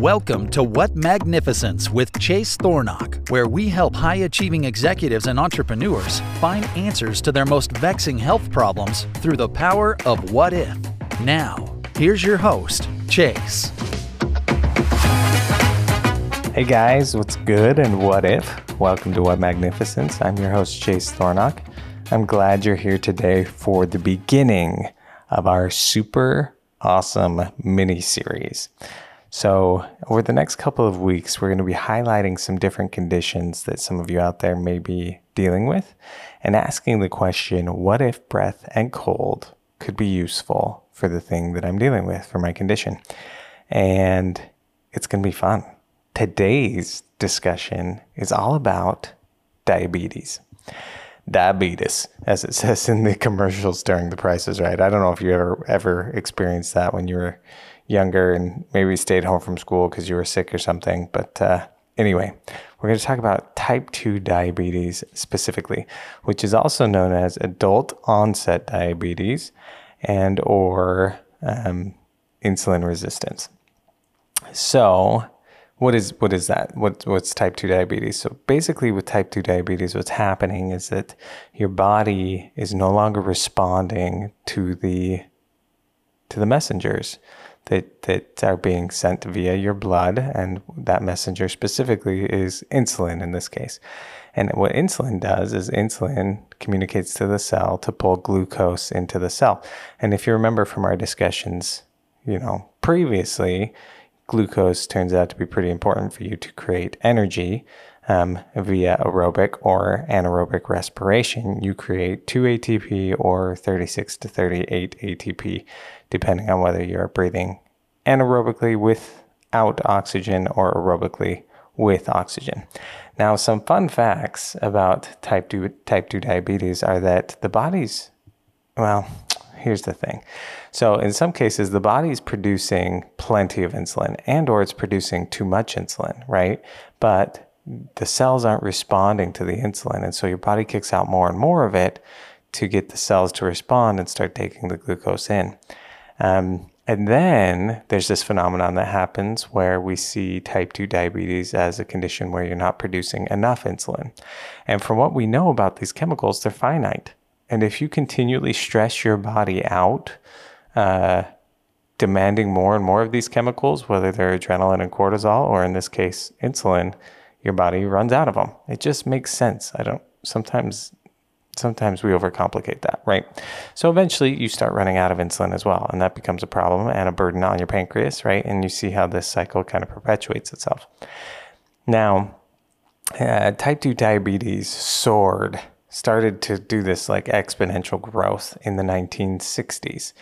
Welcome to What Magnificence with Chase Thornock, where we help high achieving executives and entrepreneurs find answers to their most vexing health problems through the power of what if. Now, here's your host, Chase. Hey guys, what's good and what if? Welcome to What Magnificence. I'm your host, Chase Thornock. I'm glad you're here today for the beginning of our super awesome mini series. So, over the next couple of weeks, we're going to be highlighting some different conditions that some of you out there may be dealing with and asking the question what if breath and cold could be useful for the thing that I'm dealing with, for my condition? And it's going to be fun. Today's discussion is all about diabetes. Diabetes, as it says in the commercials during the prices right. I don't know if you ever ever experienced that when you were younger and maybe stayed home from school because you were sick or something. But uh, anyway, we're going to talk about type 2 diabetes specifically, which is also known as adult onset diabetes and or um, insulin resistance. So, what is what is that? What what's type 2 diabetes? So basically with type 2 diabetes what's happening is that your body is no longer responding to the to the messengers that, that are being sent via your blood. And that messenger specifically is insulin in this case. And what insulin does is insulin communicates to the cell to pull glucose into the cell. And if you remember from our discussions, you know, previously, glucose turns out to be pretty important for you to create energy um, via aerobic or anaerobic respiration. You create 2 ATP or 36 to 38 ATP depending on whether you're breathing anaerobically without oxygen or aerobically with oxygen. Now, some fun facts about type 2, type 2 diabetes are that the body's, well, here's the thing. So in some cases, the body's producing plenty of insulin and or it's producing too much insulin, right? But the cells aren't responding to the insulin. And so your body kicks out more and more of it to get the cells to respond and start taking the glucose in. Um, and then there's this phenomenon that happens where we see type 2 diabetes as a condition where you're not producing enough insulin. And from what we know about these chemicals, they're finite. And if you continually stress your body out, uh, demanding more and more of these chemicals, whether they're adrenaline and cortisol, or in this case, insulin, your body runs out of them. It just makes sense. I don't, sometimes sometimes we overcomplicate that, right? So eventually you start running out of insulin as well, and that becomes a problem and a burden on your pancreas, right? And you see how this cycle kind of perpetuates itself. Now, uh, type 2 diabetes soared, started to do this like exponential growth in the 1960s.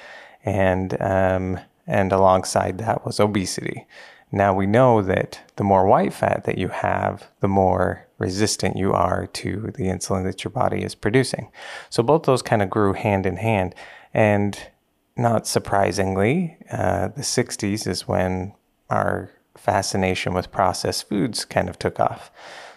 And, um, and alongside that was obesity. Now we know that the more white fat that you have, the more resistant you are to the insulin that your body is producing. So both those kind of grew hand in hand. And not surprisingly, uh, the 60s is when our fascination with processed foods kind of took off.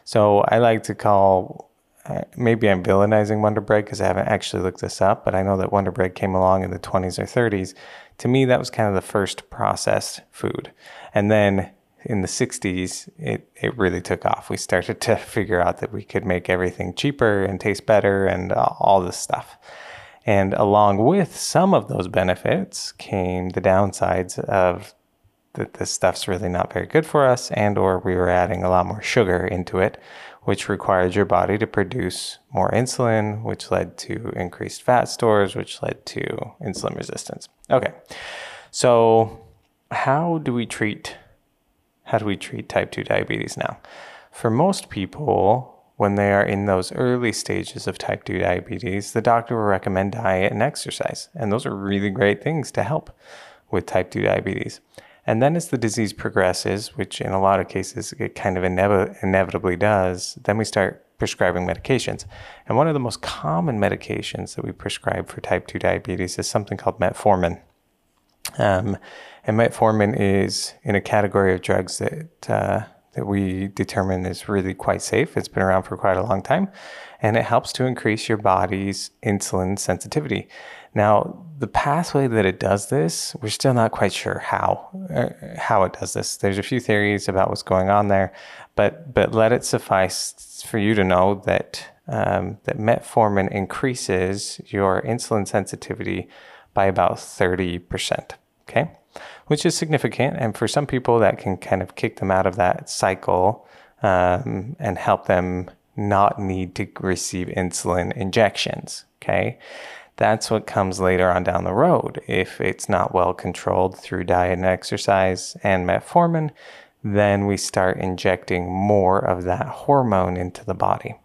So I like to call, uh, maybe I'm villainizing Wonder Bread because I haven't actually looked this up, but I know that Wonder Bread came along in the 20s or 30s. To me, that was kind of the first processed food. And then in the 60s, it, it really took off. We started to figure out that we could make everything cheaper and taste better and all this stuff. And along with some of those benefits came the downsides of that this stuff's really not very good for us and or we were adding a lot more sugar into it, which required your body to produce more insulin, which led to increased fat stores, which led to insulin resistance. Okay. So how do we treat how do we treat type 2 diabetes now? For most people, when they are in those early stages of type 2 diabetes, the doctor will recommend diet and exercise. And those are really great things to help with type 2 diabetes. And then as the disease progresses, which in a lot of cases it kind of inev- inevitably does, then we start prescribing medications. And one of the most common medications that we prescribe for type 2 diabetes is something called metformin. Um, and metformin is in a category of drugs that uh, that we determine is really quite safe. It's been around for quite a long time, and it helps to increase your body's insulin sensitivity. Now, the pathway that it does this, we're still not quite sure how uh, how it does this. There's a few theories about what's going on there, but but let it suffice for you to know that um, that metformin increases your insulin sensitivity by about thirty percent. Okay, which is significant, and for some people that can kind of kick them out of that cycle um, and help them not need to receive insulin injections. Okay that's what comes later on down the road. If it's not well controlled through diet and exercise and metformin, then we start injecting more of that hormone into the body.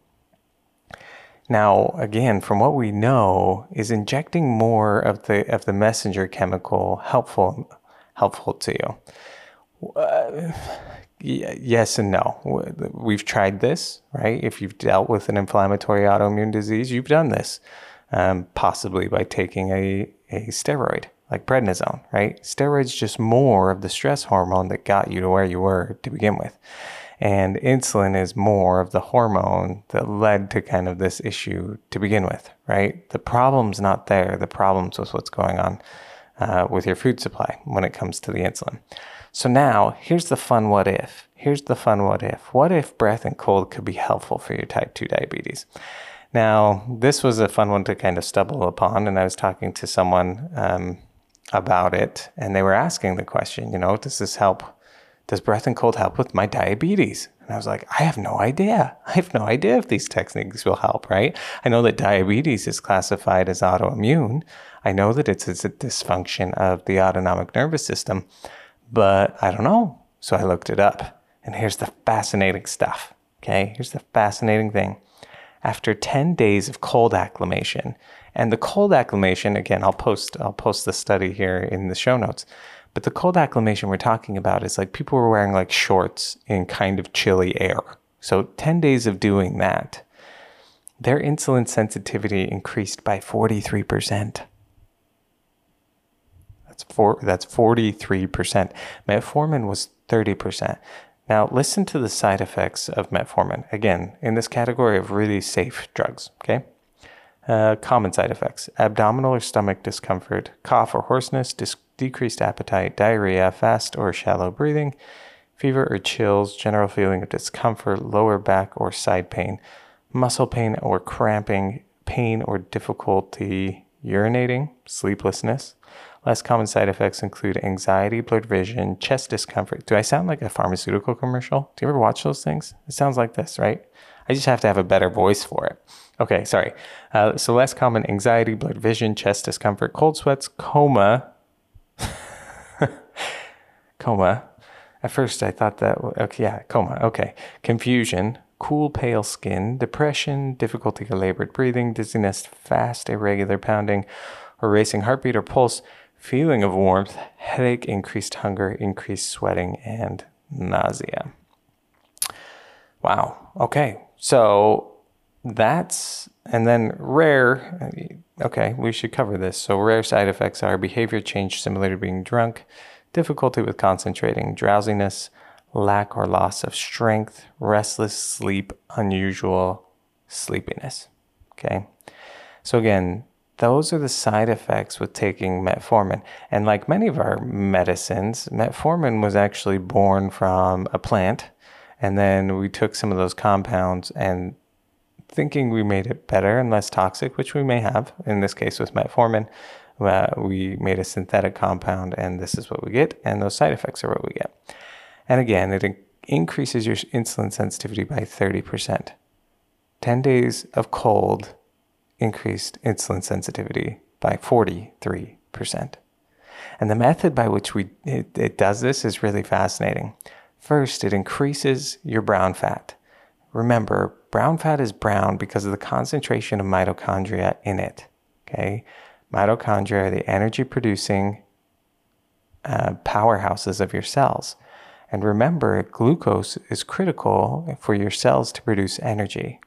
Now, again, from what we know, is injecting more of the of the messenger chemical helpful helpful to you? Uh, yes and no. We've tried this, right? If you've dealt with an inflammatory autoimmune disease, you've done this um, possibly by taking a, a steroid like prednisone, right? Steroids just more of the stress hormone that got you to where you were to begin with. And insulin is more of the hormone that led to kind of this issue to begin with, right? The problem's not there. The problem's with what's going on uh, with your food supply when it comes to the insulin. So now here's the fun what if. Here's the fun what if. What if breath and cold could be helpful for your type 2 diabetes? Now, this was a fun one to kind of stumble upon, and I was talking to someone um, about it, and they were asking the question, you know, does this help? Does breath and cold help with my diabetes? And I was like, I have no idea. I have no idea if these techniques will help, right? I know that diabetes is classified as autoimmune. I know that it's, it's a dysfunction of the autonomic nervous system, but I don't know. So I looked it up. And here's the fascinating stuff. Okay, here's the fascinating thing after 10 days of cold acclimation. And the cold acclimation, again, I'll post I'll post the study here in the show notes. But the cold acclimation we're talking about is like people were wearing like shorts in kind of chilly air. So 10 days of doing that, their insulin sensitivity increased by 43%. That's four that's 43%. Metformin was 30%. Now, listen to the side effects of metformin. Again, in this category of really safe drugs, okay? Uh, common side effects abdominal or stomach discomfort, cough or hoarseness, dis- decreased appetite, diarrhea, fast or shallow breathing, fever or chills, general feeling of discomfort, lower back or side pain, muscle pain or cramping, pain or difficulty urinating, sleeplessness, Less common side effects include anxiety, blurred vision, chest discomfort. Do I sound like a pharmaceutical commercial? Do you ever watch those things? It sounds like this, right? I just have to have a better voice for it. Okay, sorry. Uh, so less common anxiety, blurred vision, chest discomfort, cold sweats, coma. coma. At first, I thought that, okay, yeah, coma, okay. Confusion, cool, pale skin, depression, difficulty of labored breathing, dizziness, fast, irregular pounding, or racing heartbeat or pulse, feeling of warmth, headache, increased hunger, increased sweating, and nausea. Wow. Okay. So that's, and then rare, okay, we should cover this. So rare side effects are behavior change similar to being drunk, difficulty with concentrating, drowsiness, lack or loss of strength, restless sleep, unusual sleepiness. Okay. So again, those are the side effects with taking metformin. And like many of our medicines, metformin was actually born from a plant. And then we took some of those compounds and thinking we made it better and less toxic, which we may have in this case with metformin, uh, we made a synthetic compound and this is what we get. And those side effects are what we get. And again, it in- increases your insulin sensitivity by 30%. 10 days of cold increased insulin sensitivity by 43%. And the method by which we, it, it does this is really fascinating. First, it increases your brown fat. Remember, brown fat is brown because of the concentration of mitochondria in it. Okay? Mitochondria are the energy producing uh, powerhouses of your cells. And remember, glucose is critical for your cells to produce energy.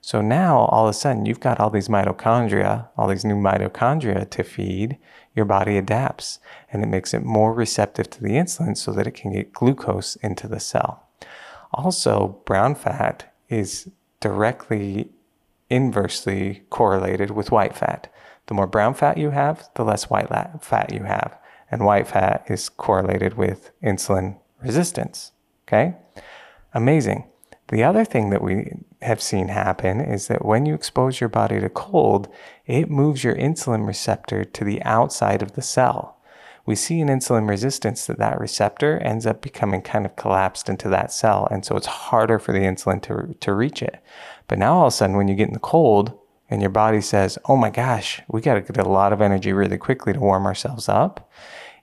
So now all of a sudden you've got all these mitochondria, all these new mitochondria to feed, your body adapts and it makes it more receptive to the insulin so that it can get glucose into the cell. Also, brown fat is directly inversely correlated with white fat. The more brown fat you have, the less white fat you have. And white fat is correlated with insulin resistance. Okay? Amazing. The other thing that we have seen happen is that when you expose your body to cold, it moves your insulin receptor to the outside of the cell. We see in insulin resistance that that receptor ends up becoming kind of collapsed into that cell. And so it's harder for the insulin to, to reach it. But now all of a sudden, when you get in the cold and your body says, oh my gosh, we got to get a lot of energy really quickly to warm ourselves up,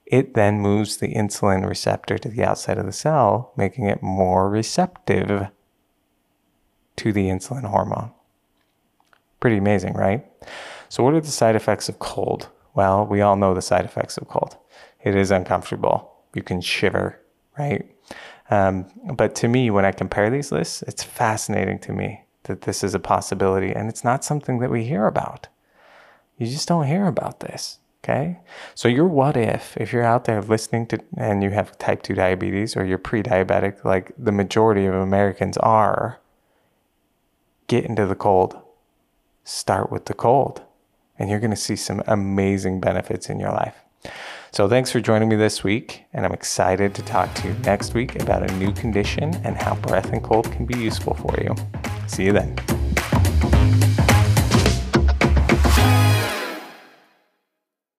it then moves the insulin receptor to the outside of the cell, making it more receptive to the insulin hormone. Pretty amazing, right? So, what are the side effects of cold? Well, we all know the side effects of cold. It is uncomfortable. You can shiver, right? Um, but to me, when I compare these lists, it's fascinating to me that this is a possibility and it's not something that we hear about. You just don't hear about this. Okay. So, your what if, if you're out there listening to and you have type 2 diabetes or you're pre diabetic, like the majority of Americans are, get into the cold. Start with the cold, and you're going to see some amazing benefits in your life. So, thanks for joining me this week, and I'm excited to talk to you next week about a new condition and how breath and cold can be useful for you. See you then.